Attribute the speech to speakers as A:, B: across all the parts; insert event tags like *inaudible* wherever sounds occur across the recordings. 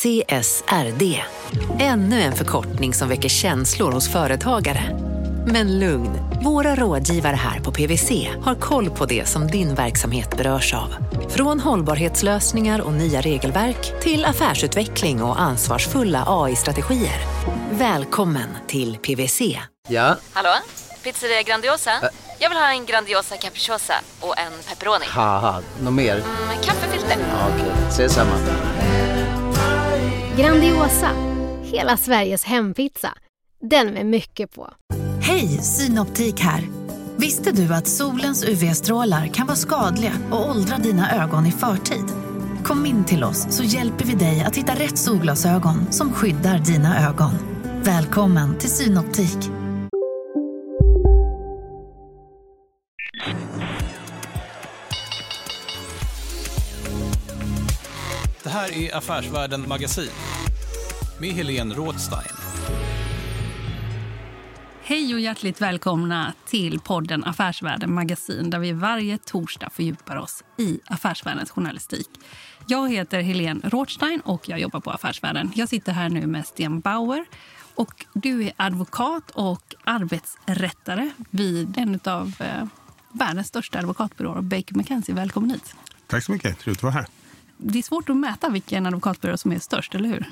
A: CSRD. Ännu en förkortning som väcker känslor hos företagare. Men lugn, våra rådgivare här på PWC har koll på det som din verksamhet berörs av. Från hållbarhetslösningar och nya regelverk till affärsutveckling och ansvarsfulla AI-strategier. Välkommen till PWC.
B: Ja,
C: Hallå? Pizzeria Grandiosa? Jag vill ha en Grandiosa capriciosa och en pepperoni.
B: något mer?
C: Med kaffefilter.
B: Ja, Okej, ses samma.
D: Grandiosa, hela Sveriges hempizza. Den med mycket på.
E: Hej, Synoptik här. Visste du att solens UV-strålar kan vara skadliga och åldra dina ögon i förtid? Kom in till oss så hjälper vi dig att hitta rätt solglasögon som skyddar dina ögon. Välkommen till Synoptik.
F: Det här är Affärsvärlden Magasin med Helene Rådstein.
G: Hej och hjärtligt välkomna till podden Affärsvärlden Magasin där vi varje torsdag fördjupar oss i affärsvärldens journalistik. Jag heter Helene Rothstein och jag jobbar på Affärsvärlden. Jag sitter här nu med Sten Bauer. Och du är advokat och arbetsrättare vid en av eh, världens största advokatbyråer, Baker McKenzie. Välkommen hit.
H: Tack så mycket. Trevligt att vara här.
G: Det är svårt att mäta vilken advokatbyrå som är störst, eller hur?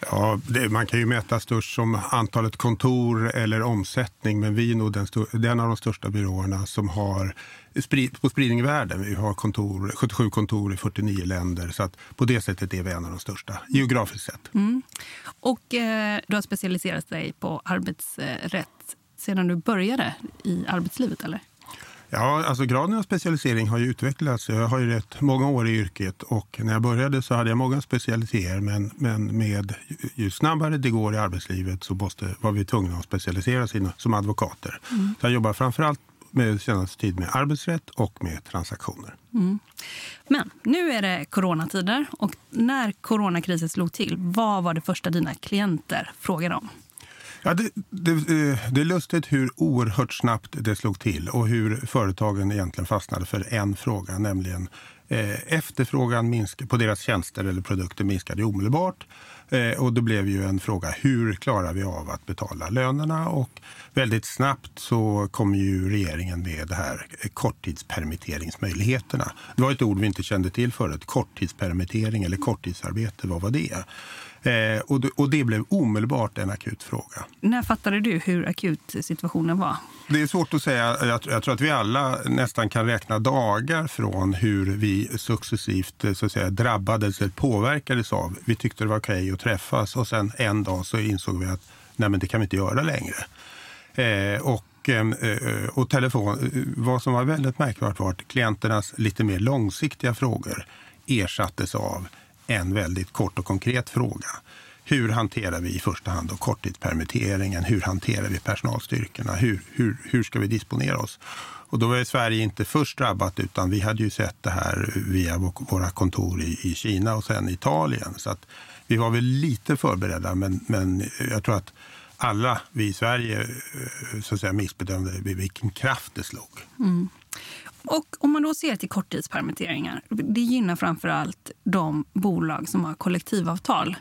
H: Ja, det, man kan ju mäta störst som antalet kontor eller omsättning, men vi är nog den, den av de största byråerna som har sprid, på spridning i världen. Vi har kontor, 77 kontor i 49 länder, så att på det sättet är vi en av de största, geografiskt sett.
G: Och eh, du har specialiserat dig på arbetsrätt sedan du började i arbetslivet, eller?
H: Ja, alltså graden av specialisering har ju utvecklats. Jag har ju rätt många år i yrket och när jag började så hade jag många specialiteter men, men med ju- snabbare det går i arbetslivet så måste, var vi tvungna att specialisera oss som advokater. Så jag jobbar framförallt med senaste tid med arbetsrätt och med transaktioner.
G: Men nu är det coronatider och när coronakrisen slog till, vad var det första dina klienter frågade om?
H: Ja, det, det, eh, det är lustigt hur oerhört snabbt det slog till och hur företagen egentligen fastnade för en fråga, nämligen eh, efterfrågan minsk, på deras tjänster eller produkter minskade omedelbart. Eh, och det blev ju en fråga, hur klarar vi av att betala lönerna? Och väldigt snabbt så kom ju regeringen med det här eh, korttidspermitteringsmöjligheterna. Det var ett ord vi inte kände till förut, korttidspermittering eller korttidsarbete, vad var det? Eh, och, det och det blev omedelbart en akut fråga.
G: När fattade du hur akut situationen var?
H: Det är svårt att säga. Jag, jag tror att vi alla nästan kan räkna dagar från hur vi successivt eh, så att säga, drabbades eller påverkades av. Vi tyckte det var okej att träffas och sen en dag så insåg vi att nej, men det kan vi inte göra längre. Eh, och, eh, och telefon, eh, vad som var väldigt märkbart var att klienternas lite mer långsiktiga frågor ersattes av en väldigt kort och konkret fråga. Hur hanterar vi i första hand då korttidspermitteringen? Hur hanterar vi personalstyrkorna? Hur, hur, hur ska vi disponera oss? Och då var Sverige inte först drabbat utan vi hade ju sett det här via våra kontor i, i Kina och sen Italien. Så att vi var väl lite förberedda men, men jag tror att alla vi i Sverige eh, så att säga, missbedömde vilken kraft det slog. Mm.
G: Och om man då ser till korttidspermitteringar, det gynnar framför allt de bolag som har kollektivavtal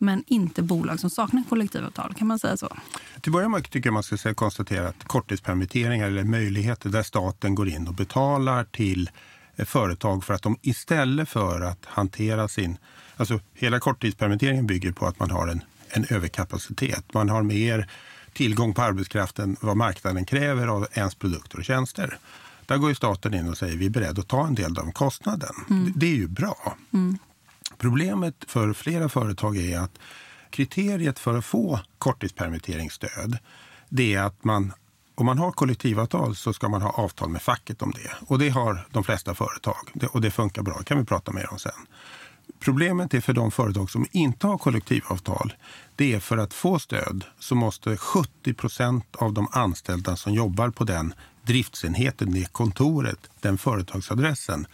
G: men inte bolag som saknar kollektivavtal. Kan man säga så?
H: Till början med tycker jag man ska konstatera att korttidspermitteringar eller möjligheter där staten går in och betalar till eh, företag för att de istället för att hantera sin... Alltså hela korttidspermitteringen bygger på att man har en, en överkapacitet. Man har mer tillgång på arbetskraften vad marknaden kräver av ens produkter och tjänster. Där går ju staten in och säger vi är beredda att ta en del av den kostnaden. Det, det är ju bra. Problemet för flera företag är att kriteriet för att få korttidspermitteringsstöd det är att man, om man har kollektivavtal så ska man ha avtal med facket om det. Och det har de flesta företag och det funkar bra. Det kan vi prata mer om sen. Problemet är för de företag som inte har kollektivavtal. Det är för att få stöd så måste 70 procent av de anställda som jobbar på den driftsenheten, det kontoret, den företagsadressen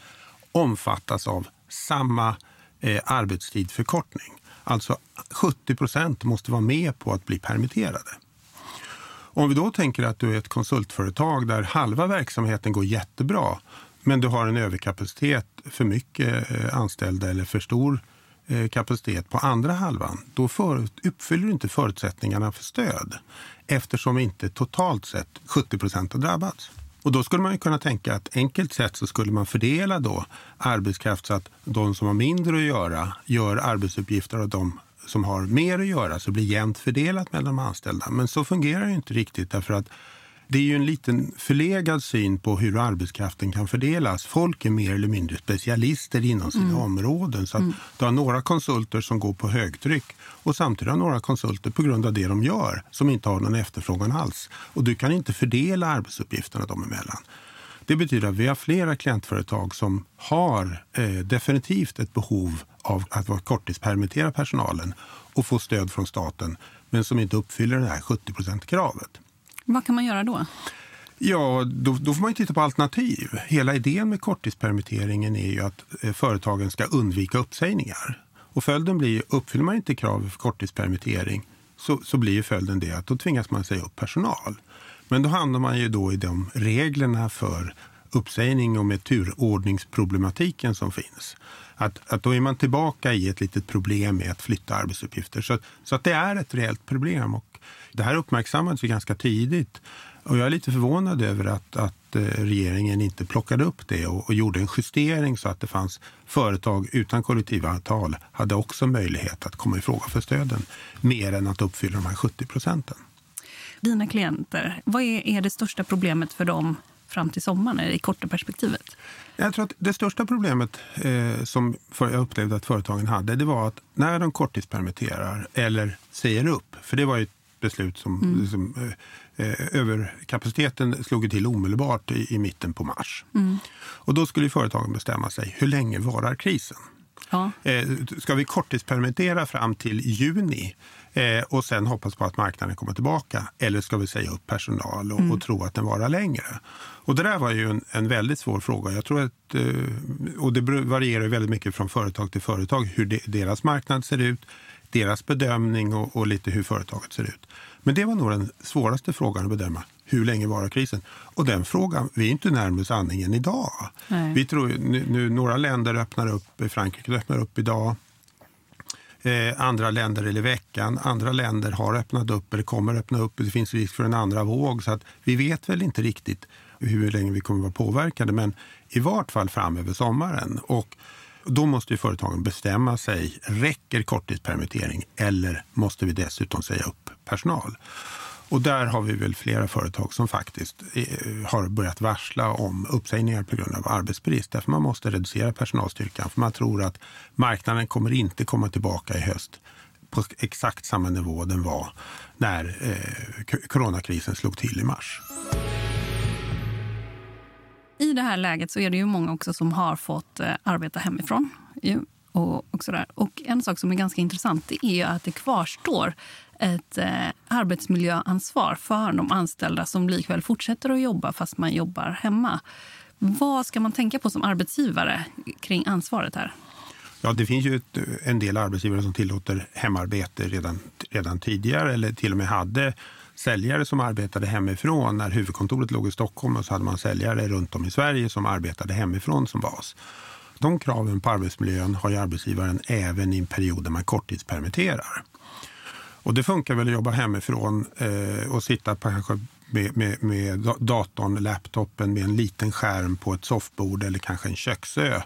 H: omfattas av samma eh, arbetstidförkortning. Alltså 70 procent måste vara med på att bli permitterade. Om vi då tänker att du är ett konsultföretag där halva verksamheten går jättebra men du har en överkapacitet, för mycket eh, anställda eller för stor Eh, kapacitet på andra halvan, då för, uppfyller du inte förutsättningarna för stöd eftersom inte totalt sett 70 procent har drabbats. Och då skulle man ju kunna tänka att enkelt sett så skulle man fördela då arbetskraft så att de som har mindre att göra gör arbetsuppgifter och de som har mer att göra så blir jämnt fördelat mellan de anställda. Men så fungerar det inte riktigt därför att det är ju en liten förlegad syn på hur arbetskraften kan fördelas. Folk är mer eller mindre specialister inom sina mm. områden. Så att mm. Du har några konsulter som går på högtryck och samtidigt har några konsulter på grund av det de gör som inte har någon efterfrågan alls. Och du kan inte fördela arbetsuppgifterna dem emellan. Det betyder att vi har flera klientföretag som har eh, definitivt ett behov av att korttidspermittera personalen och få stöd från staten men som inte uppfyller det här 70% kravet.
G: Vad kan man göra då?
H: Ja, då, då, får man titta på alternativ. Hela idén med korttidspermitteringen är ju att eh, företagen ska undvika uppsägningar. Och följden blir, uppfyller man inte kravet för korttidspermittering så, så blir följden det att då tvingas man säga upp personal. Men då hamnar man ju då i de reglerna för uppsägning och med turordningsproblematiken som finns. Att, att då är man tillbaka i ett litet problem med att flytta arbetsuppgifter. Så, så att det är ett reellt problem. Och det här uppmärksammades ganska tidigt. Och jag är lite förvånad över att, att eh, regeringen inte plockade upp det och, och, gjorde en justering så att det fanns företag utan kollektivavtal hade också möjlighet att komma i fråga för stöden mer än att uppfylla de här 70 procenten.
G: Dina klienter, vad är, är det största problemet för dem fram till sommaren i korta perspektivet?
H: Jag tror att det största problemet eh, som jag upplevde att företagen hade det var att när de korttidspermitterar eller säger upp, för det var ju beslut som, mm. liksom, eh, eh överkapaciteten slog till omedelbart i, i mitten på mars. Mm. Och då skulle företagen bestämma sig, hur länge varar krisen? Ja. Eh, ska vi korttidspermittera fram till juni eh, och sen hoppas på att marknaden kommer tillbaka? Eller ska vi säga upp personal och, mm. och tro att den varar längre? Och det där var ju en, en väldigt svår fråga. Jag tror att, eh, och det varierar väldigt mycket från företag till företag hur de, deras marknad ser ut, deras bedömning och, och, lite hur företaget ser ut. Men det var nog den svåraste frågan att bedöma. Hur länge varar krisen? Och den frågan, vi är inte närmare sanningen idag. Nej. Vi tror nu, nu, några länder öppnar upp, Frankrike öppnar upp idag. Eh, andra länder eller veckan. Andra länder har öppnat upp eller kommer öppna upp. Det finns risk för en andra våg. Så att vi vet väl inte riktigt hur länge vi kommer att vara påverkade. Men i vart fall fram över sommaren. Och då måste ju företagen bestämma sig. Räcker korttidspermittering eller måste vi dessutom säga upp personal? Och där har vi väl flera företag som faktiskt eh, har börjat varsla om uppsägningar på grund av arbetsbrist. Därför man måste reducera personalstyrkan. För man tror att marknaden kommer inte komma tillbaka i höst på exakt samma nivå den var när eh, coronakrisen slog till i mars.
G: I det här läget så är det ju många också som har fått eh, arbeta hemifrån. Och, och, sådär. och En sak som är ganska intressant är ju att det kvarstår ett eh, arbetsmiljöansvar för de anställda som likväl fortsätter att jobba fast man jobbar hemma. Vad ska man tänka på som arbetsgivare kring ansvaret här?
H: Ja, det finns ju ett, en del arbetsgivare som tillåter hemarbete redan, redan tidigare eller till och med hade säljare som arbetade hemifrån. När huvudkontoret låg i Stockholm och så hade man säljare runt om i Sverige som arbetade hemifrån som bas. De kraven på arbetsmiljön har ju arbetsgivaren även i en period där man korttidspermitterar. Och det funkar väl att jobba hemifrån eh, och sitta på kanske med, med, med datorn, laptopen med en liten skärm på ett soffbord eller kanske en köksö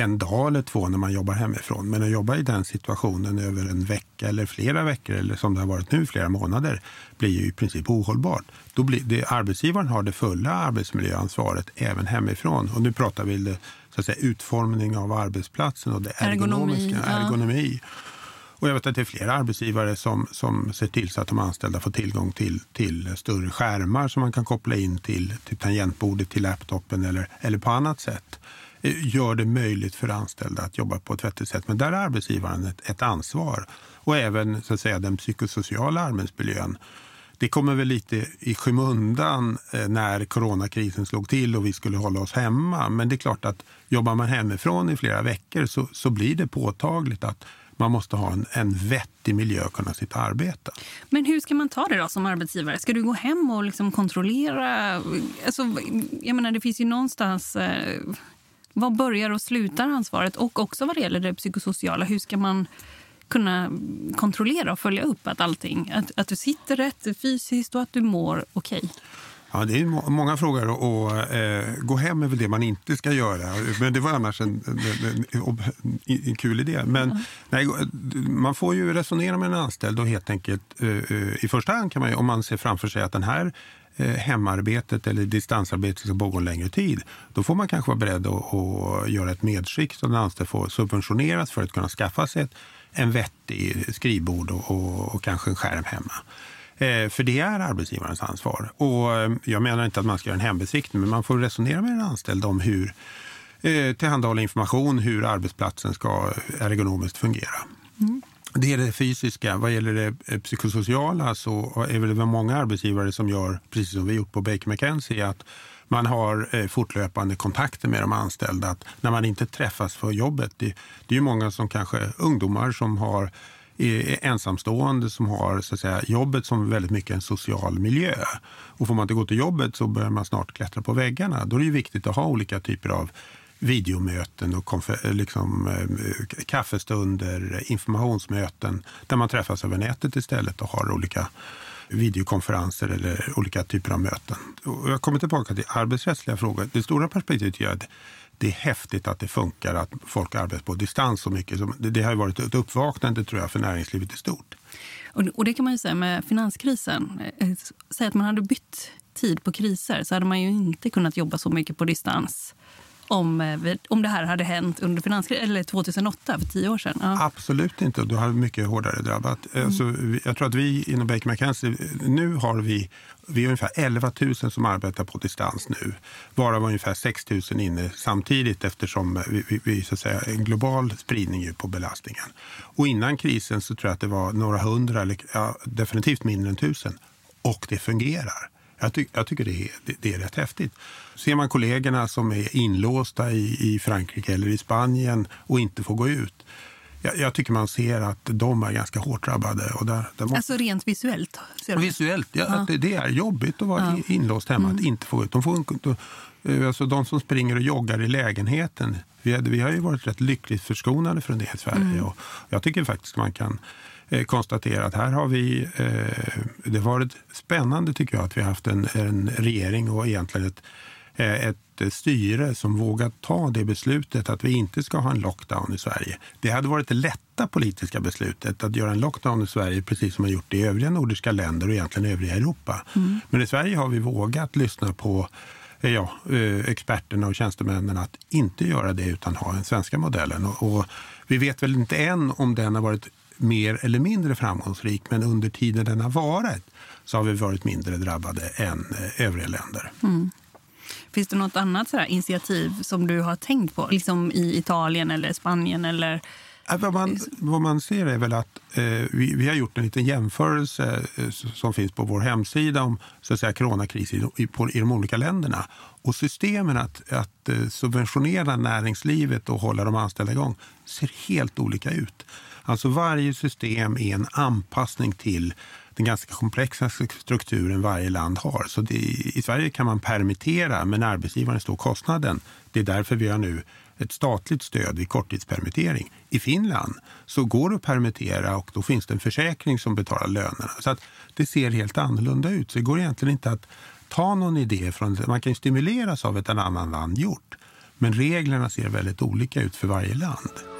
H: en dag eller två när man jobbar hemifrån. Men att jobba i den situationen över en vecka eller flera veckor eller som det har varit nu flera månader blir ju i princip ohållbart. Då blir det, arbetsgivaren har det fulla arbetsmiljöansvaret även hemifrån. Och nu pratar vi det, så att säga, utformning av arbetsplatsen och det ergonomiska, ergonomi. ergonomi. Och jag vet att det är flera arbetsgivare som, som ser till så att de anställda får tillgång till, till större skärmar som man kan koppla in till, till tangentbordet, till laptopen eller, eller på annat sätt Eh, gör det möjligt för anställda att jobba på ett vettigt sätt. Men där har arbetsgivaren ett, ett ansvar. Och även så att säga, den psykosociala arbetsmiljön. Det kommer väl lite i skymundan eh, när coronakrisen slog till och vi skulle hålla oss hemma. Men det är klart att jobbar man hemifrån i flera veckor så, så blir det påtagligt att man måste ha en, en vettig miljö att kunna sitta och arbeta.
G: Men hur ska man ta det då som arbetsgivare? Ska du gå hem och liksom kontrollera? Alltså, jag menar, det finns ju någonstans... Eh, var börjar och slutar ansvaret? Och också vad det gäller det psykosociala, hur ska man kunna kontrollera och följa upp att allting, att, att du sitter rätt fysiskt och att du mår okej? Okay?
H: Ja, det är många frågor och eh, gå hem är väl det man inte ska göra. Men det var annars en, en, en, en kul idé. Men mm. nej, man får ju resonera med en anställd och helt enkelt eh, eh, i första hand kan man om man ser framför sig att den här eh, hemarbetet eller distansarbetet ska pågå en längre tid, då får man kanske vara beredd att, att göra ett medskick att den anställd får subventioneras för att kunna skaffa sig ett, en vettig skrivbord och, och, och kanske en skärm hemma. Eh, för det är arbetsgivarens ansvar. Och eh, jag menar inte att man ska göra en hembesiktning, men man får resonera med den anställda om hur eh, tillhandahålla information hur arbetsplatsen ska ergonomiskt fungera. Mm. Det gäller det fysiska. Vad gäller det psykosociala så är det väl många arbetsgivare som gör, precis som vi gjort på Baker McKenzie, att man har fortlöpande kontakter med de anställda. Att när man inte träffas för jobbet, det, det är ju många som kanske ungdomar som har ensamstående som har så att säga, jobbet som väldigt mycket en social miljö. Och får man inte gå till jobbet så börjar man snart klättra på väggarna. Då är det ju viktigt att ha olika typer av videomöten och liksom, eh, kaffestunder, informationsmöten där man träffas över nätet istället och har olika videokonferenser eller olika typer av möten. Och jag kommer tillbaka till arbetsrättsliga frågor. Det stora perspektivet är att det är häftigt att det funkar att folk arbetar på distans så mycket. Det har varit ett uppvaknande tror jag för näringslivet i stort.
G: Och det kan man ju säga med finanskrisen. Eh, säg att man hade bytt tid på kriser så hade man ju inte kunnat jobba så mycket på distans om, eh, om det här hade hänt under finanskrisen, eller 2008, för tio år sedan?
H: Ja. Absolut inte. Då hade mycket hårdare drabbat. Mm. Alltså, jag tror att vi inom Baker McKenzie, nu har vi, vi är ungefär 11 000 som arbetar på distans nu. Varav ungefär 6 000 inne samtidigt eftersom vi, vi, vi så att säga, en global spridning på belastningen. Och innan krisen så tror jag att det var några hundra, eller ja, definitivt mindre än tusen. Och det fungerar. Jag, ty jag tycker det är, det, det, är rätt häftigt. Ser man kollegorna som är inlåsta i, i Frankrike eller i Spanien och inte får gå ut. Jag, jag tycker man ser att de är ganska hårt drabbade. Och där, där
G: måste... Alltså rent visuellt?
H: Visuellt, ja, ja. Det, det, är jobbigt att vara ja. inlåst hemma, mm. att inte få ut. De, får, de, alltså de som springer och joggar i lägenheten. Vi, vi har ju varit rätt lyckligt förskonade från det i Sverige. Mm. Och jag tycker faktiskt man kan Eh, konstatera att här har vi, eh, det har varit spännande tycker jag att vi har haft en, en regering och egentligen ett, eh, ett styre som vågat ta det beslutet att vi inte ska ha en lockdown i Sverige. Det hade varit det lätta politiska beslutet att göra en lockdown i Sverige precis som man gjort i övriga nordiska länder och egentligen övriga Europa. Mm. Men i Sverige har vi vågat lyssna på ja, experterna och tjänstemännen att inte göra det utan ha den svenska modellen. Och, och vi vet väl inte än om den har varit mer eller mindre framgångsrik men under tiden den har varit så har vi varit mindre drabbade än eh, övriga länder. Mm.
G: Finns det något annat så initiativ som du har tänkt på? Liksom i Italien eller Spanien? Eller...
H: Vad man, vad man ser är väl att eh, vi, vi, har gjort en liten jämförelse eh, som finns på vår hemsida om så att säga, coronakris i, i, på, i de olika länderna. Och systemen att, att eh, subventionera näringslivet och hålla de anställda igång ser helt olika ut. Alltså varje system är en anpassning till den ganska komplexa strukturen varje land har. Så det, I Sverige kan man permittera, men arbetsgivaren står kostnaden. Det är därför vi har nu ett statligt stöd vid korttidspermittering. I Finland så går det att permittera och då finns det en försäkring som betalar lönerna. Så att det ser helt annorlunda ut. Så det går egentligen inte att ta någon idé från... Man kan stimuleras av ett annat land gjort. Men reglerna ser väldigt olika ut för varje land.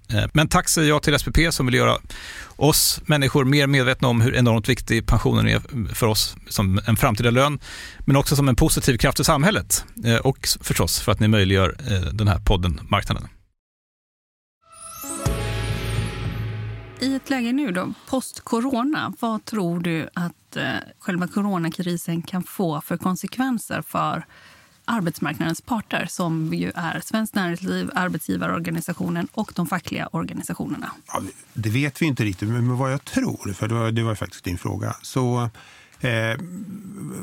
F: Eh, men tack säger jag till SPP som vill göra oss människor mer medvetna om hur enormt viktig pensionen är för oss som en framtida lön, men också som en positiv kraft i samhället eh, och förstås för att ni möjliggör eh, den här podden Marknaden.
G: I ett läge nu då, post-corona, vad tror du att själva coronakrisen kan få för konsekvenser för arbetsmarknadens parter som ju är Svenskt Näringsliv, arbetsgivarorganisationen och de fackliga organisationerna?
H: Ja, det vet vi inte riktigt, men vad jag tror, för det var, det var faktiskt din fråga, så Eh,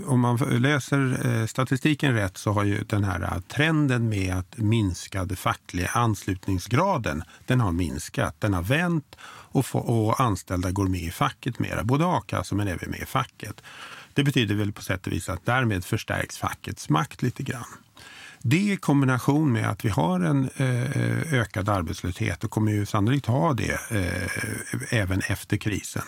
H: om man läser eh, statistiken rätt så har ju den här trenden med att minskade fackliga anslutningsgraden, den har minskat. Den har vänt och, få, och anställda går med i facket mera, både a-kassa men även med i facket. Det betyder väl på sätt och vis att därmed förstärks fackets makt lite grann. Det i kombination med att vi har en eh, ökad arbetslöshet och kommer ju sannolikt ha det eh, även efter krisen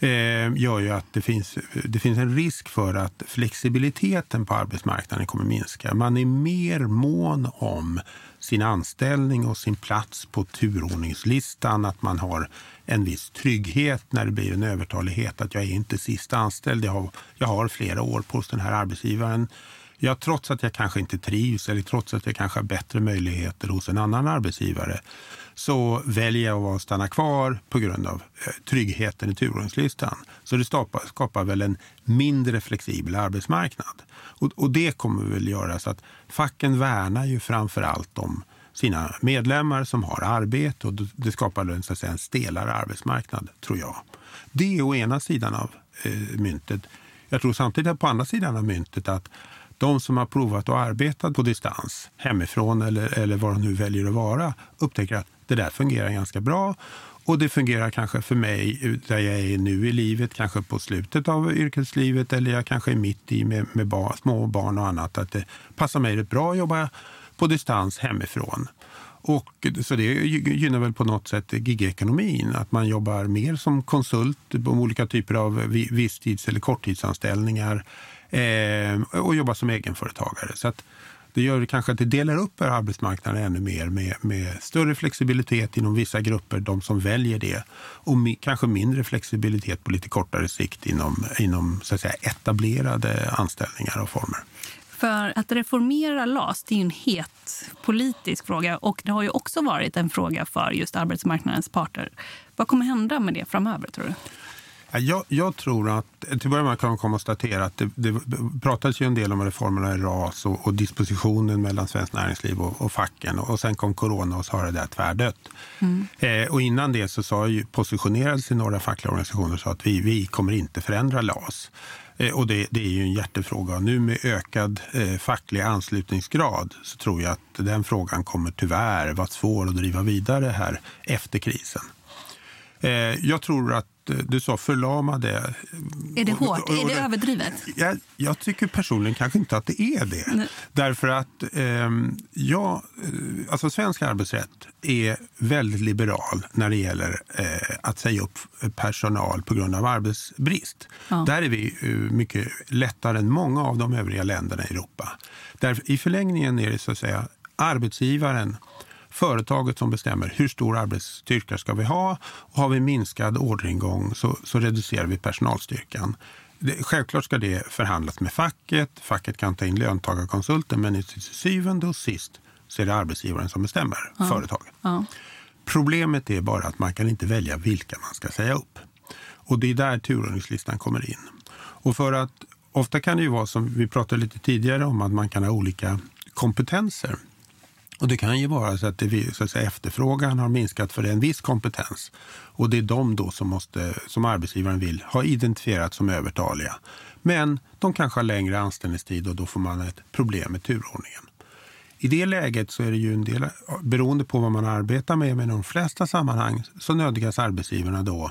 H: eh, gör ju att det finns, det finns en risk för att flexibiliteten på arbetsmarknaden kommer minska. Man är mer mån om sin anställning och sin plats på turordningslistan. Att man har en viss trygghet när det blir en övertalighet. Att jag är inte sist anställd. Jag har, jag har flera år på den här arbetsgivaren. Jag, trots att jag kanske inte trivs eller trots att jag kanske har bättre möjligheter hos en annan arbetsgivare så väljer jag att stanna kvar på grund av eh, tryggheten i turordningslistan. Så det skapar, skapar väl en mindre flexibel arbetsmarknad. Och, och, det kommer väl göra så att facken värnar ju framför allt om sina medlemmar som har arbete och det skapar en, så att säga, en stelare arbetsmarknad, tror jag. Det är å ena sidan av eh, myntet. Jag tror samtidigt på andra sidan av myntet att de som har provat att arbeta på distans, hemifrån eller, eller var de nu väljer att vara, upptäcker att det där fungerar ganska bra. Och det fungerar kanske för mig eh, där jag är nu i livet, kanske på slutet av yrkeslivet eller jag kanske är mitt i med, med barn, små barn och annat. Att det passar mig rätt bra att jobba på distans hemifrån. Och, så det gynnar väl på något sätt gigekonomin, att man jobbar mer som konsult på olika typer av visstids eller korttidsanställningar eh, och jobba som egenföretagare. Så att, det gör kanske att det delar upp arbetsmarknaden ännu mer med, med större flexibilitet inom vissa grupper, de som väljer det. Och mi, kanske mindre flexibilitet på lite kortare sikt inom, inom så att säga, etablerade anställningar och former.
G: För att reformera LAS det är en het politisk fråga och det har ju också varit en fråga för just arbetsmarknadens parter. Vad kommer hända med det framöver tror du?
H: Jag, jag, tror att, till att börja med kan man konstatera att det, det pratades ju en del om reformerna i RAS och, och dispositionen mellan svenskt näringsliv och, och, facken. Och sen kom corona och så har det där tvärdött. Mm. Eh, och innan det så sa ju, positionerade sig några fackliga organisationer och sa att vi, vi kommer inte förändra LAS. Eh, och det, det, är ju en hjärtefråga. Nu med ökad eh, facklig anslutningsgrad så tror jag att den frågan kommer tyvärr vara svår att driva vidare här efter krisen. Eh, jag tror att du sa förlamade.
G: Är det hårt? är det överdrivet?
H: Jag, jag, tycker personligen kanske inte att det är det. Nej. Därför att ehm, eh, alltså svensk arbetsrätt är väldigt liberal när det gäller eh, att säga upp personal på grund av arbetsbrist. Ja. Där är vi eh, mycket lättare än många av de övriga länderna i Europa. Där, I förlängningen är det så att säga arbetsgivaren företaget som bestämmer hur stor arbetsstyrka ska vi ha. Och har vi minskad orderingång så, så reducerar vi personalstyrkan. det, självklart ska det förhandlas med facket. Facket kan ta in löntagarkonsulter men till syvende och sist så är det arbetsgivaren som bestämmer, ja. företaget. Ja. Problemet är bara att man kan inte välja vilka man ska säga upp. Och det är där turordningslistan kommer in. Och för att ofta kan det ju vara som vi pratade lite tidigare om att man kan ha olika kompetenser. Och det kan ju vara så att, det, så att säga, efterfrågan har minskat för en viss kompetens. Och det är de då som, måste, som arbetsgivaren vill ha identifierat som övertaliga. Men de kanske har längre anställningstid och då får man ett problem med turordningen. I det läget så är det ju en del, beroende på vad man arbetar med, men i de flesta sammanhang så nödgas arbetsgivarna då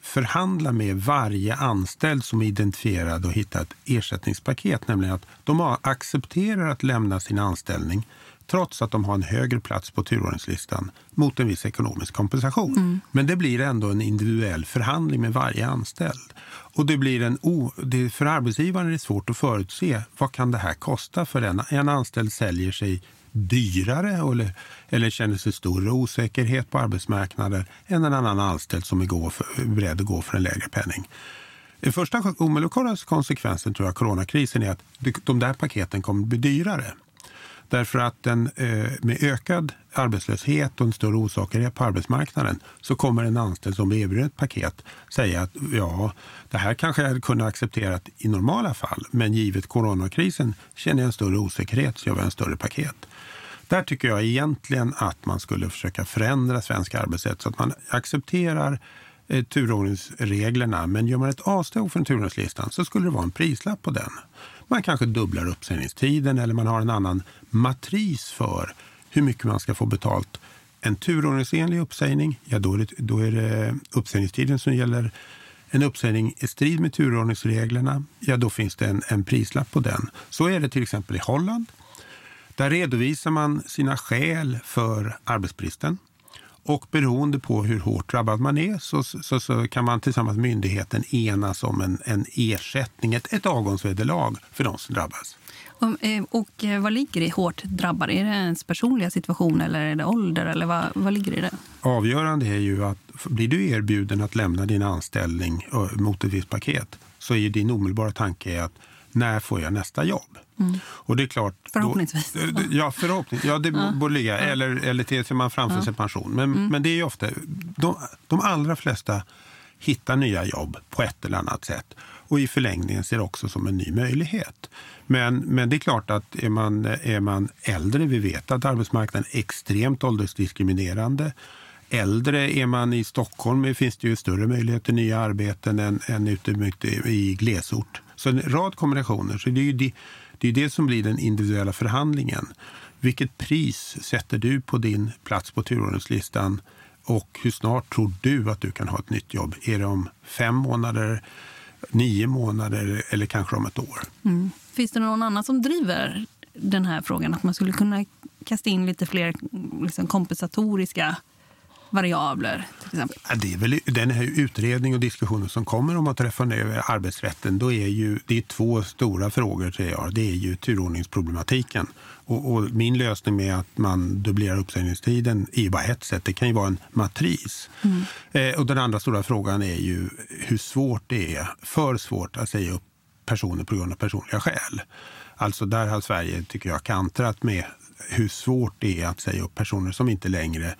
H: förhandla med varje anställd som är identifierad och hitta ett ersättningspaket. Nämligen att de accepterar att lämna sin anställning trots att de har en högre plats på turordningslistan mot en viss ekonomisk kompensation. Mm. Men det blir ändå en individuell förhandling med varje anställd. Och det blir en o, det, för arbetsgivaren är det svårt att förutse vad kan det här kosta för en, en anställd säljer sig dyrare eller, eller känner sig större osäkerhet på arbetsmarknaden än en annan anställd som är, för, beredd att gå för en lägre penning. Den första omedelbara konsekvensen tror jag coronakrisen är att de där paketen kommer att bli dyrare. Därför att den, eh, med ökad arbetslöshet och en större osäkerhet på arbetsmarknaden så kommer en anställd som blir erbjuden ett paket säga att ja, det här kanske jag hade kunnat acceptera i normala fall, men givet coronakrisen känner jag en större osäkerhet så jag vill ha en större paket. Där tycker jag egentligen att man skulle försöka förändra svenska arbetssätt så att man accepterar eh, turordningsreglerna. Men gör man ett avsteg från turordningslistan så skulle det vara en prislapp på den. Man kanske dubblar uppsägningstiden eller man har en annan matris för hur mycket man ska få betalt. En turordningsenlig uppsägning, ja då är det, då är det uppsägningstiden som gäller. En uppsägning i strid med turordningsreglerna, ja då finns det en, en prislapp på den. Så är det till exempel i Holland. Där redovisar man sina skäl för arbetsbristen. Och beroende på hur hårt drabbad man är så, så, så kan man tillsammans med myndigheten enas om en, en ersättning, ett, ett avgångsvederlag för de som drabbas.
G: Och, eh, och eh, vad ligger i hårt drabbade? Är det ens personliga situation eller är det ålder? Eller vad, vad ligger i det?
H: Avgörande är ju att blir du erbjuden att lämna din anställning mot ett visst paket så är din omedelbara tanke att när får jag nästa jobb? Mm. Och det är klart,
G: förhoppningsvis.
H: Då, ja, förhoppningsvis. Ja, det ja. borde ligga. Ja. Eller, eller till man framför ja. sig pension. Men, mm. men det är ofta, de, de allra flesta hittar nya jobb på ett eller annat sätt. Och i förlängningen ser det också som en ny möjlighet. Men, men det är klart att är man, är man äldre, vi vet att arbetsmarknaden är extremt åldersdiskriminerande. Äldre, är man i Stockholm finns det ju större möjlighet till nya arbeten än, än ute i glesort. Så en rad kombinationer. Så det är ju det, det, är det som blir den individuella förhandlingen. Vilket pris sätter du på din plats på turordningslistan och hur snart tror du att du kan ha ett nytt jobb? Är det om fem månader, nio månader eller kanske om ett år?
G: Mm. Finns det någon annan som driver den här frågan? Att man skulle kunna kasta in lite fler liksom, kompensatoriska variabler? till exempel?
H: Ja, det är väl den här utredning och diskussionen som kommer om att reformera arbetsrätten. Då är ju, det är två stora frågor. Tror jag. Det är ju turordningsproblematiken. Och, och, min lösning med att man dubblerar uppsägningstiden är ju bara ett sätt. Det kan ju vara en matris. Mm. Eh, och den andra stora frågan är ju hur svårt det är, för svårt att säga upp personer på grund av personliga skäl. Alltså där har Sverige, tycker jag, kantrat med hur svårt det är att säga upp personer som inte längre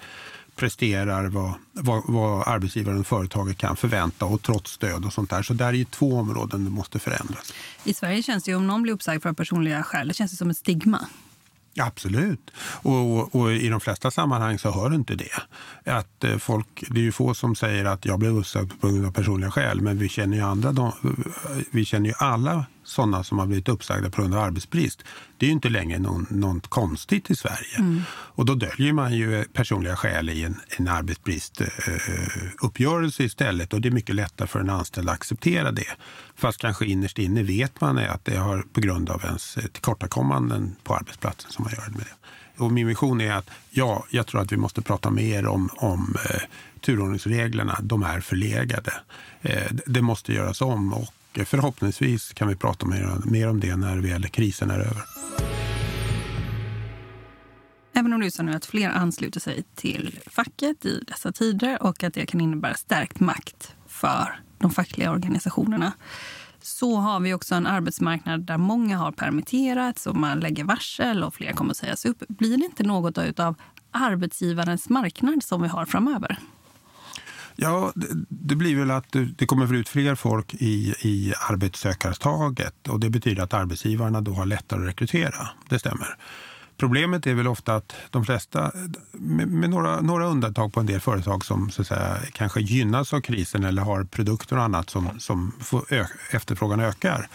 H: presterar vad, vad, vad arbetsgivaren och företaget kan förvänta och trots stöd och sånt där. Så där är ju två områden det måste förändras.
G: I Sverige känns det ju, om någon blir uppsagd för personliga skäl, det känns det som ett stigma.
H: Absolut. Och, och, i de flesta sammanhang så hör inte det. Att eh, folk, det är ju få som säger att jag blev uppsagd på grund av personliga skäl. Men vi känner ju, andra, vi känner ju alla sådana som har blivit uppsagda på grund av arbetsbrist. Det är ju inte längre någon, något konstigt i Sverige. Mm. Och då döljer man ju personliga skäl i en, en arbetsbristuppgörelse uh, istället. Och det är mycket lättare för en anställd att acceptera det. Fast kanske innerst inne vet man att det har på grund av ens tillkortakommanden på arbetsplatsen som man gör det med det. Och min vision är att ja, jag tror att vi måste prata mer om, om eh, turordningsreglerna. De är förlegade. Eh, det måste göras om och förhoppningsvis kan vi prata mer, mer om det när väl krisen är över.
G: Även om du sa nu att fler ansluter sig till facket i dessa tider och att det kan innebära stärkt makt för de fackliga organisationerna så har vi också en arbetsmarknad där många har permitterats och man lägger varsel och fler kommer att sägas upp. Blir det inte något av arbetsgivarens marknad som vi har framöver?
H: Ja, det, det blir väl att det kommer ut fler folk i, i arbetssökartaget och det betyder att arbetsgivarna då har lättare att rekrytera. Det stämmer. Problemet är väl ofta att de flesta, med, med, några, några undantag på en del företag som så att säga, kanske gynnas av krisen eller har produkter och annat som, som ö, efterfrågan ökar,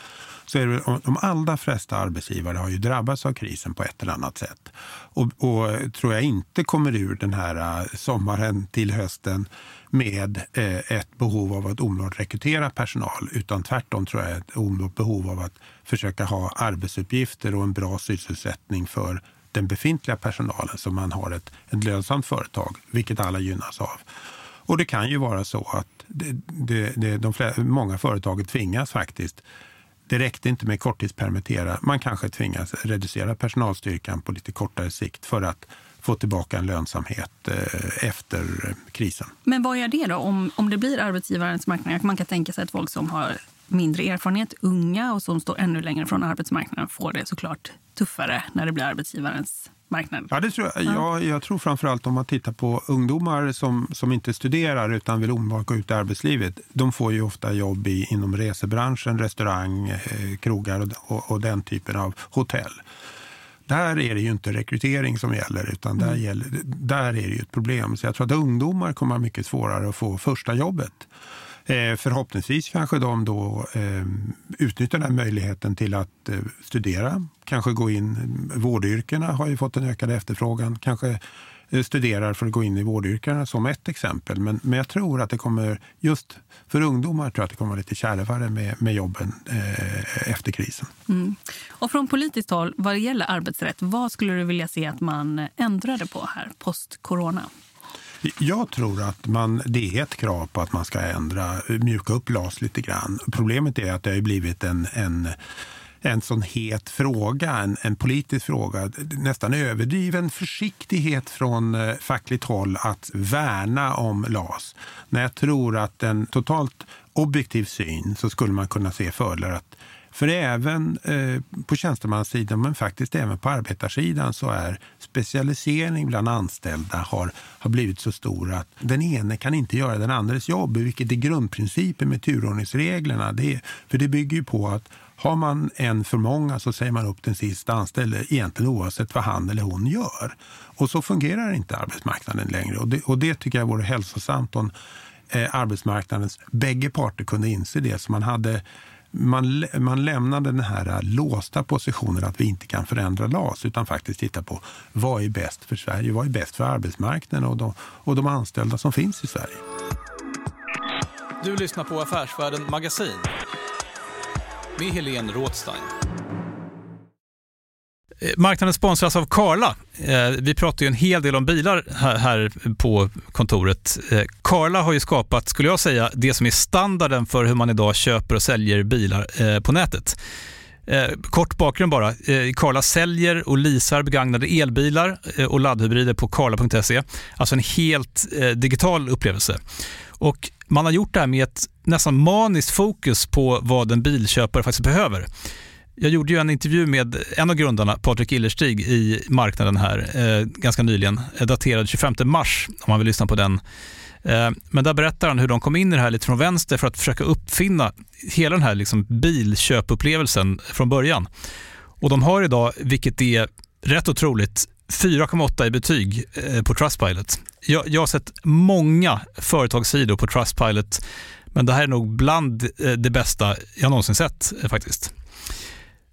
H: så är det, de allra flesta arbetsgivare har ju drabbats av krisen på ett eller annat sätt. Och, och tror jag inte kommer ur den här äh, sommaren till hösten med eh, ett behov av att omedelbart rekrytera personal, utan tvärtom tror jag ett omedelbart behov av att försöka ha arbetsuppgifter och en bra sysselsättning för den befintliga personalen så man har ett, ett lönsamt företag, vilket alla gynnas av. Och det kan ju vara så att det, det, det, de flera, många företag tvingas faktiskt det räckte inte med korttidspermittera. Man kanske tvingas reducera personalstyrkan på lite kortare sikt för att få tillbaka en lönsamhet eh, efter krisen.
G: Men vad är det då om, om det blir arbetsgivarens marknad? Man kan tänka sig att folk som har mindre erfarenhet, unga och som står ännu längre från arbetsmarknaden får det såklart tuffare när det blir arbetsgivarens?
H: Ja, det tror jag. Ja. Jag, jag tror framförallt om man tittar på ungdomar som, som inte studerar utan vill omedelbart gå ut i arbetslivet. De får ju ofta jobb i, inom resebranschen, restaurang, eh, krogar och, och, och, den typen av hotell. Där är det ju inte rekrytering som gäller, utan där, mm. gäller, där är det ju ett problem. Så jag tror att ungdomar kommer ha mycket svårare att få första jobbet. Eh, förhoppningsvis kanske de då eh, utnyttjar den möjligheten till att eh, studera, kanske gå in. Vårdyrkena har ju fått en ökad efterfrågan, kanske studerar för att gå in i vårdyrkena som ett exempel. Men, men jag tror att det kommer, just för ungdomar tror jag att det kommer vara lite kärvare med, med jobben eh, efter krisen.
G: Mm. Och från politiskt håll, vad det gäller arbetsrätt, vad skulle du vilja se att man ändrade på här post-corona?
H: Jag tror att man, det är ett krav på att man ska ändra, mjuka upp LAS lite grann. Problemet är att det har blivit en, en en sån het fråga, en, en, politisk fråga. Nästan överdriven försiktighet från eh, fackligt håll att värna om LAS. När jag tror att en totalt objektiv syn så skulle man kunna se fördelar att för även eh, på tjänstemannasidan, men faktiskt även på arbetarsidan, så är specialisering bland anställda har, har blivit så stor att den ene kan inte göra den andres jobb, vilket är grundprincipen med turordningsreglerna. Det för det bygger ju på att har man en för många så säger man upp den sista anställde egentligen oavsett vad han eller hon gör. Och så fungerar inte arbetsmarknaden längre. Och det, och det tycker jag vore hälsosamt om eh, arbetsmarknadens bägge parter kunde inse det. Så man hade man, man lämnade den här eh, låsta positionen att vi inte kan förändra LAS utan faktiskt titta på vad är bäst för Sverige, vad är bäst för arbetsmarknaden och de, och de anställda som finns i Sverige.
F: Du lyssnar på Affärsvärlden Magasin med Helene Rådstein. Eh, marknaden sponsras av Karla. Eh, vi pratar ju en hel del om bilar här på kontoret. Eh, karla har ju skapat, skulle jag säga, det som är standarden för hur man idag köper och säljer bilar på nätet. Kort bakgrund bara. Karla säljer och leasar begagnade elbilar och laddhybrider på karla.se. Alltså en helt digital upplevelse. Och man har gjort det här med ett nästan maniskt fokus på vad en bilköpare faktiskt behöver. Jag gjorde ju en intervju med en av grundarna, Patrik Illerstig, i marknaden här eh, ganska nyligen, eh, daterad 25 mars, om man vill lyssna på den. Eh, men där berättar han hur de kom in i det här lite från vänster för att försöka uppfinna hela den här liksom bilköpupplevelsen från början. Och de har idag, vilket är rätt otroligt, 4,8 i betyg eh, på Trustpilot. Jag, jag har sett många företagssidor på Trustpilot, men det här är nog bland eh, det bästa jag någonsin sett eh, faktiskt.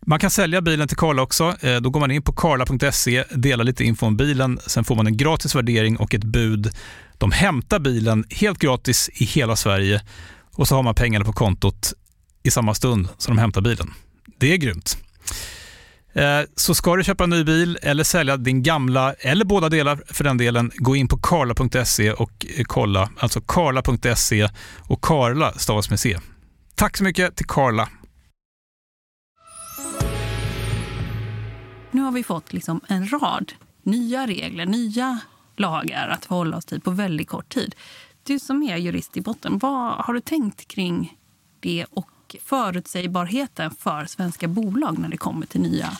F: Man kan sälja bilen till Karla också. Eh, då går man in på karla.se, delar lite info om bilen, sen får man en gratis värdering och ett bud. De hämtar bilen helt gratis i hela Sverige och så har man pengarna på kontot i samma stund som de hämtar bilen. Det är grymt. Eh, så ska du köpa en ny bil eller sälja din gamla, eller båda delar för den delen, gå in på karla.se och eh, kolla. Alltså karla.se och Karla stavas med C. Tack så mycket till Karla.
G: Nu har vi fått liksom en rad nya regler, nya lagar att förhålla oss till på väldigt kort tid. Du som är jurist i botten, vad har du tänkt kring det och förutsägbarheten för svenska bolag när det kommer till nya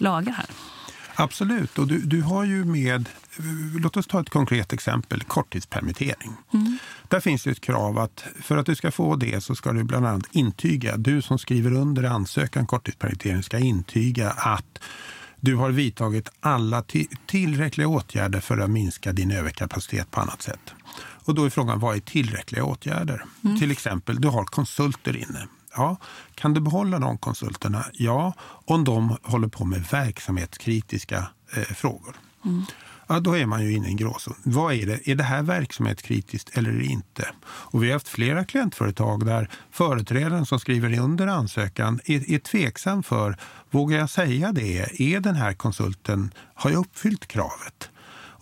G: lagar här?
H: Absolut. Och du, du har ju med, låt oss ta ett konkret exempel, korttidspermittering. Mm. Där finns det ett krav att för att du ska få det så ska du bland annat intyga, du som skriver under ansökan korttidspermittering ska intyga att du har vidtagit alla tillräckliga åtgärder för att minska din överkapacitet på annat sätt. Och då är frågan, vad är tillräckliga åtgärder? Mm. Till exempel, du har konsulter inne. Ja, kan du behålla de konsulterna? Ja, om de håller på med verksamhetskritiska eh, frågor. Mm. Ja, då är man ju inne i en gråzon. Vad är det? Är det här verksamhetskritiskt eller inte? Och vi har haft flera klientföretag där företrädaren som skriver under ansökan är, är tveksam för, vågar jag säga det? Är den här konsulten, har jag uppfyllt kravet?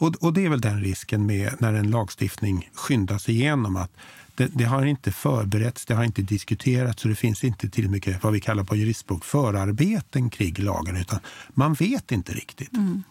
H: Och, och det är väl den risken med när en lagstiftning skyndas igenom att det, det, har inte förberetts, det har inte diskuterats och det finns inte till mycket vad vi kallar på juristspråk förarbeten kring lagen utan man vet inte riktigt. Mm.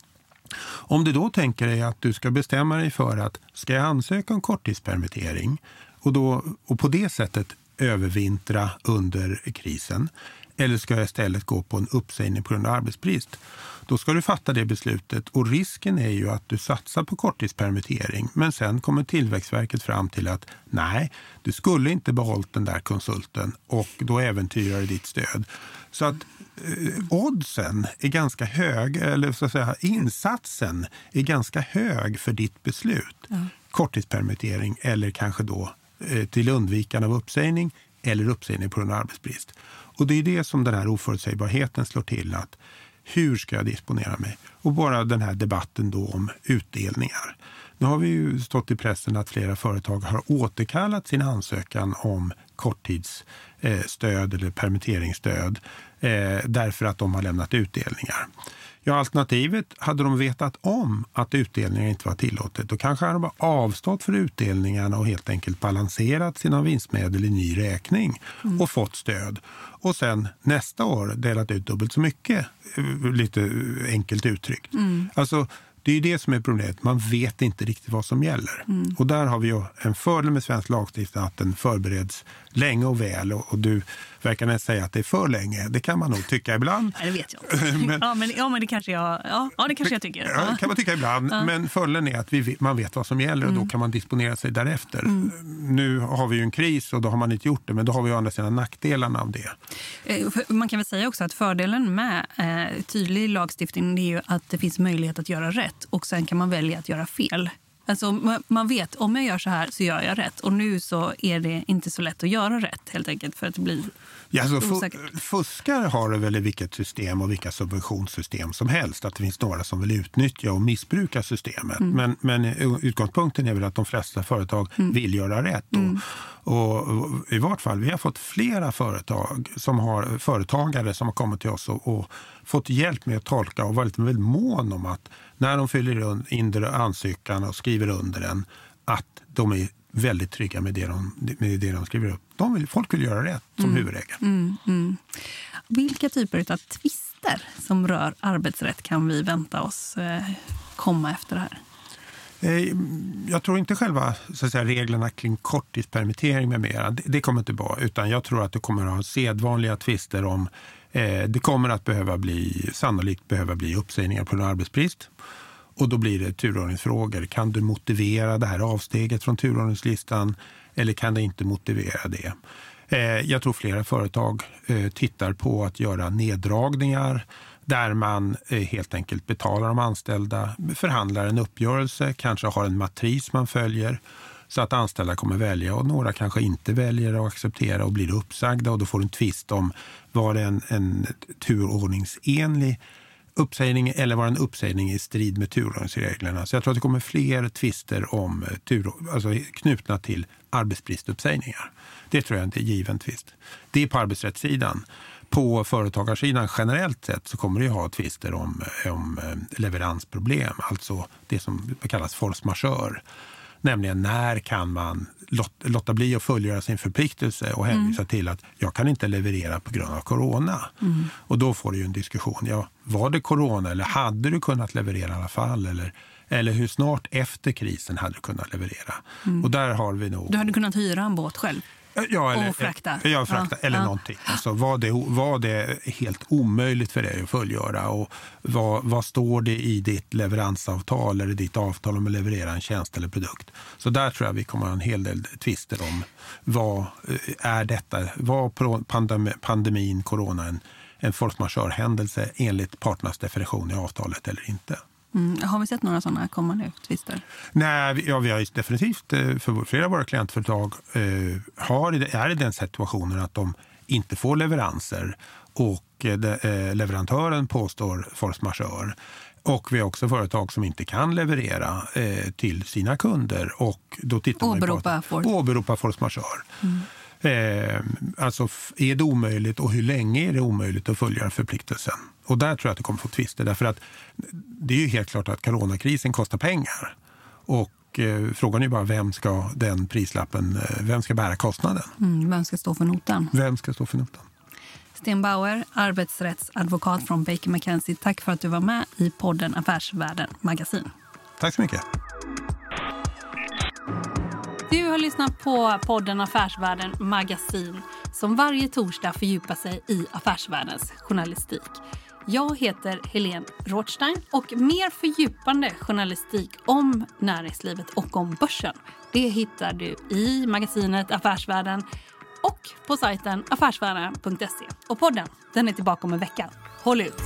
H: Om du då tänker dig att du ska bestämma dig för att ska jag ansöka om korttidspermittering och, då, och på det sättet övervintra under krisen eller ska jag istället gå på en uppsägning på grund av arbetsbrist? Då ska du fatta det beslutet och risken är ju att du satsar på korttidspermittering men sen kommer Tillväxtverket fram till att nej, du skulle inte behållit den där konsulten och då äventyrar du ditt stöd. Så att eh, oddsen är ganska hög, eller så att säga insatsen är ganska hög för ditt beslut. Ja. Korttidspermittering eller kanske då eh, till undvikande av uppsägning eller uppsägning på grund av arbetsbrist. Och det är det som den här oförutsägbarheten slår till. att Hur ska jag disponera mig? Och bara den här debatten då om utdelningar. Nu har vi ju stått i pressen att flera företag har återkallat sin ansökan om korttidsstöd eh, eller permitteringsstöd eh, därför att de har lämnat utdelningar. Ja, alternativet, hade de vetat om att utdelningar inte var tillåtet, då kanske hade de bara avstått för utdelningarna och helt enkelt balanserat sina vinstmedel i ny räkning mm. och fått stöd. Och sen nästa år delat ut dubbelt så mycket, eh, lite enkelt uttryckt. Mm. Alltså, det är det som är problemet. Man vet inte riktigt vad som gäller. Mm. Och där har vi en fördel med svensk lagstiftning att den förbereds länge och väl. Och, och du verkar nästan säga att det är för länge. Det kan man nog tycka ibland.
G: Nej, det vet jag inte. *laughs* *laughs* men, ja, men, ja, men det kanske jag, ja, ja, det kanske jag tycker.
H: Ja, kan man tycka ibland. Ja. Men fördelen är att vi, man vet vad som gäller och mm. då kan man disponera sig därefter. Mm. Nu har vi ju en kris och då har man inte gjort det. Men då har vi å andra sidan nackdelarna av det.
G: Eh, man kan väl säga också att fördelen med eh, tydlig lagstiftning är ju att det finns möjlighet att göra rätt och sen kan man välja att göra fel. Alltså, man vet om jag gör så här så gör jag rätt. Och nu så är det inte så lätt att göra rätt helt enkelt för att det blir
H: ja, alltså. Fuskare har det väl i vilket system och vilka subventionssystem som helst. Att det finns några som vill utnyttja och missbruka systemet. Mm. Men, men utgångspunkten är väl att de flesta företag mm. vill göra rätt. Mm. Och, och, I vart fall, vi har fått flera företag som har, företagare som har kommit till oss och, och fått hjälp med att tolka och varit väldigt mån om att när de fyller in ansökan och skriver under den, att de är väldigt trygga med det de, med det de skriver upp. De vill, folk vill göra rätt som mm. huvudregel.
G: Mm, mm. Vilka typer av tvister som rör arbetsrätt kan vi vänta oss eh, komma efter det här?
H: Eh, jag tror inte själva så att säga, reglerna kring korttidspermittering med mera, det, det kommer inte vara, utan jag tror att det kommer att ha sedvanliga tvister om Eh, det kommer att behöva bli, sannolikt behöva bli uppsägningar på en arbetsbrist. Och då blir det turordningsfrågor. Kan du motivera det här avsteget från turordningslistan eller kan du inte motivera det? Eh, jag tror flera företag eh, tittar på att göra neddragningar där man eh, helt enkelt betalar de anställda, förhandlar en uppgörelse, kanske har en matris man följer så att anställda kommer välja och några kanske inte väljer att acceptera och blir uppsagda och då får du en tvist om var det en, en turordningsenlig uppsägning eller var en uppsägning i strid med turordningsreglerna. Så jag tror att det kommer fler tvister om eh, tur, alltså knutna till arbetsbristuppsägningar. Det tror jag inte är given tvist. Det är på arbetsrättssidan. På företagarsidan generellt sett så kommer det ju ha tvister om, eh, om eh, leveransproblem, alltså det som kallas force majeure. Nämligen när kan man låta bli att fullgöra sin förpliktelse och hänvisa mm. till att jag kan inte leverera på grund av corona. Mm. Och då får du en diskussion. Ja, var det corona eller hade du kunnat leverera i alla fall? Eller, eller hur snart efter krisen hade du kunnat leverera? Mm. Och där har vi nog...
G: Du hade kunnat hyra en båt själv?
H: Ja, eller,
G: och frakta.
H: Ja, frakta
G: Ja,
H: eller
G: ja.
H: någonting. Alltså, var, det, var det helt omöjligt för dig att fullgöra? Och vad, vad står det i ditt leveransavtal eller ditt avtal om att leverera en tjänst eller produkt? Så där tror jag vi kommer att ha en hel del tvister om vad eh, är detta? Var pandem, pandemin, corona, en, en force majeure-händelse enligt parternas definition i avtalet eller inte?
G: Mm, har vi sett några sådana komma nu, twister?
H: Nej, ja, vi har definitivt, eh, för flera av våra klientföretag eh, har, är i den situationen att de inte får leveranser och eh, de, eh, leverantören påstår force majeure. Och vi har också företag som inte kan leverera eh, till sina kunder och då tittar man ju på
G: Åberopa force-
H: åberopa force majeure. Eh, alltså är det omöjligt och hur länge är det omöjligt att fullgöra förpliktelsen? Och där tror jag att det kommer få tvister därför att det är ju helt klart att coronakrisen kostar pengar. Och eh, frågan är bara vem ska den prislappen, eh, vem ska bära kostnaden?
G: Mm, vem ska stå för notan?
H: Vem ska stå för notan?
G: Sten Bauer, arbetsrättsadvokat från Baker McKenzie. Tack för att du var med i podden Affärsvärlden Magasin.
H: Tack så mycket.
G: Du har lyssnat på podden Affärsvärlden Magasin som varje torsdag fördjupar sig i affärsvärldens journalistik. Jag heter Helene Rothstein och mer fördjupande journalistik om näringslivet och om börsen det hittar du i magasinet Affärsvärlden och på sajten affärsvärlden.se. Och podden den är tillbaka om en vecka. Håll ut!